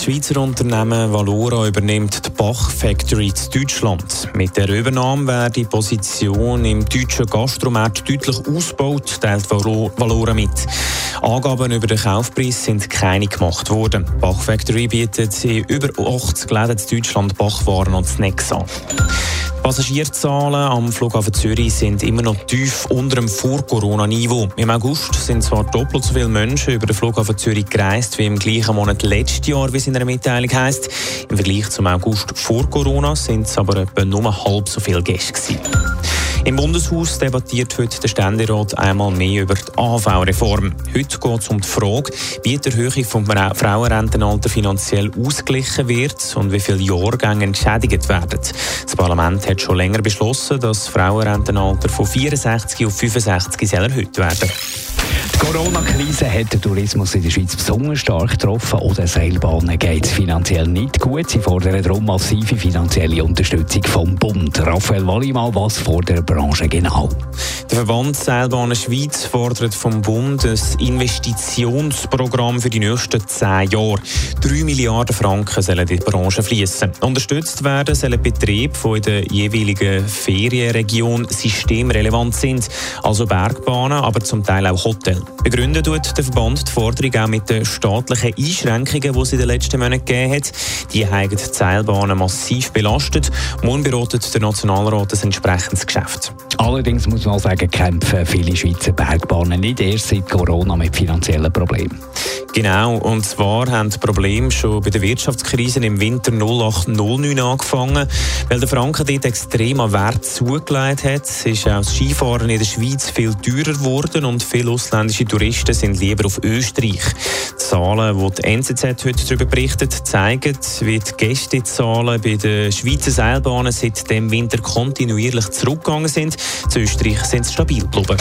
Das Schweizer Unternehmen Valora übernimmt die Bach Factory in Deutschland. Mit der Übernahme wird die Position im deutschen Gastromarkt deutlich ausgebaut, teilt Valora mit. Angaben über den Kaufpreis sind keine gemacht worden. Bach Factory bietet in über 80 Läden in Deutschland Bachwaren und Snacks an. Passagierzahlen am Flughafen Zürich sind immer noch tief unter dem Vor-Corona-Niveau. Im August sind zwar doppelt so viele Menschen über den Flughafen Zürich gereist wie im gleichen Monat letztes Jahr, wie es in einer Mitteilung heisst. Im Vergleich zum August vor Corona sind es aber etwa nur halb so viele Gäste gewesen. Im Bundeshaus debattiert heute der Ständerat einmal mehr über die AV-Reform. Heute geht es um die Frage, wie die Erhöhung vom Frauenrentenalter finanziell ausgeglichen wird und wie viele Jahrgänge entschädigt werden. Das Parlament hat schon länger beschlossen, dass das Frauenrentenalter von 64 auf 65 erhöht werden soll. Corona-Krise hat den Tourismus in der Schweiz besonders stark getroffen. Auch den Seilbahnen geht es finanziell nicht gut. Sie fordern darum massive finanzielle Unterstützung vom Bund. Raphael Wallimann, was fordert die Branche genau? Der Verband Seilbahnen Schweiz fordert vom Bund ein Investitionsprogramm für die nächsten zehn Jahre. Drei Milliarden Franken sollen in die Branche fließen. Unterstützt werden sollen Betriebe, die in der jeweiligen Ferienregion systemrelevant sind, also Bergbahnen, aber zum Teil auch Hotel. Begründet tut der Verband die Forderung auch mit den staatlichen Einschränkungen, die es in den letzten Monaten gegeben hat. Die haben die Seilbahnen massiv belastet. Morgen beratet der Nationalrat ein entsprechendes Geschäft. Allerdings muss man sagen, kämpfen viele Schweizer Bergbahnen nicht erst seit Corona mit finanziellen Problemen. Genau, und zwar haben die Probleme schon bei der Wirtschaftskrise im Winter 0809 angefangen, weil der Franken dort extrem an Wert zugelegt hat. Ist auch das Skifahren in der Schweiz viel teurer geworden und viele ausländische Touristen sind lieber auf Österreich. Die Zahlen, die die NZZ heute darüber berichtet, zeigen, wie die Gästezahlen bei den Schweizer Seilbahnen seit dem Winter kontinuierlich zurückgegangen sind. Zu Österreich sind sie stabil geblieben.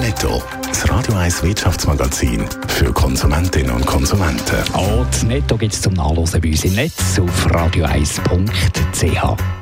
Netto, das Radio 1 Wirtschaftsmagazin für Konsumentinnen und Konsumenten. Auch das Netto gibt es zum Nachlesen bei uns im Netz auf radio1.ch.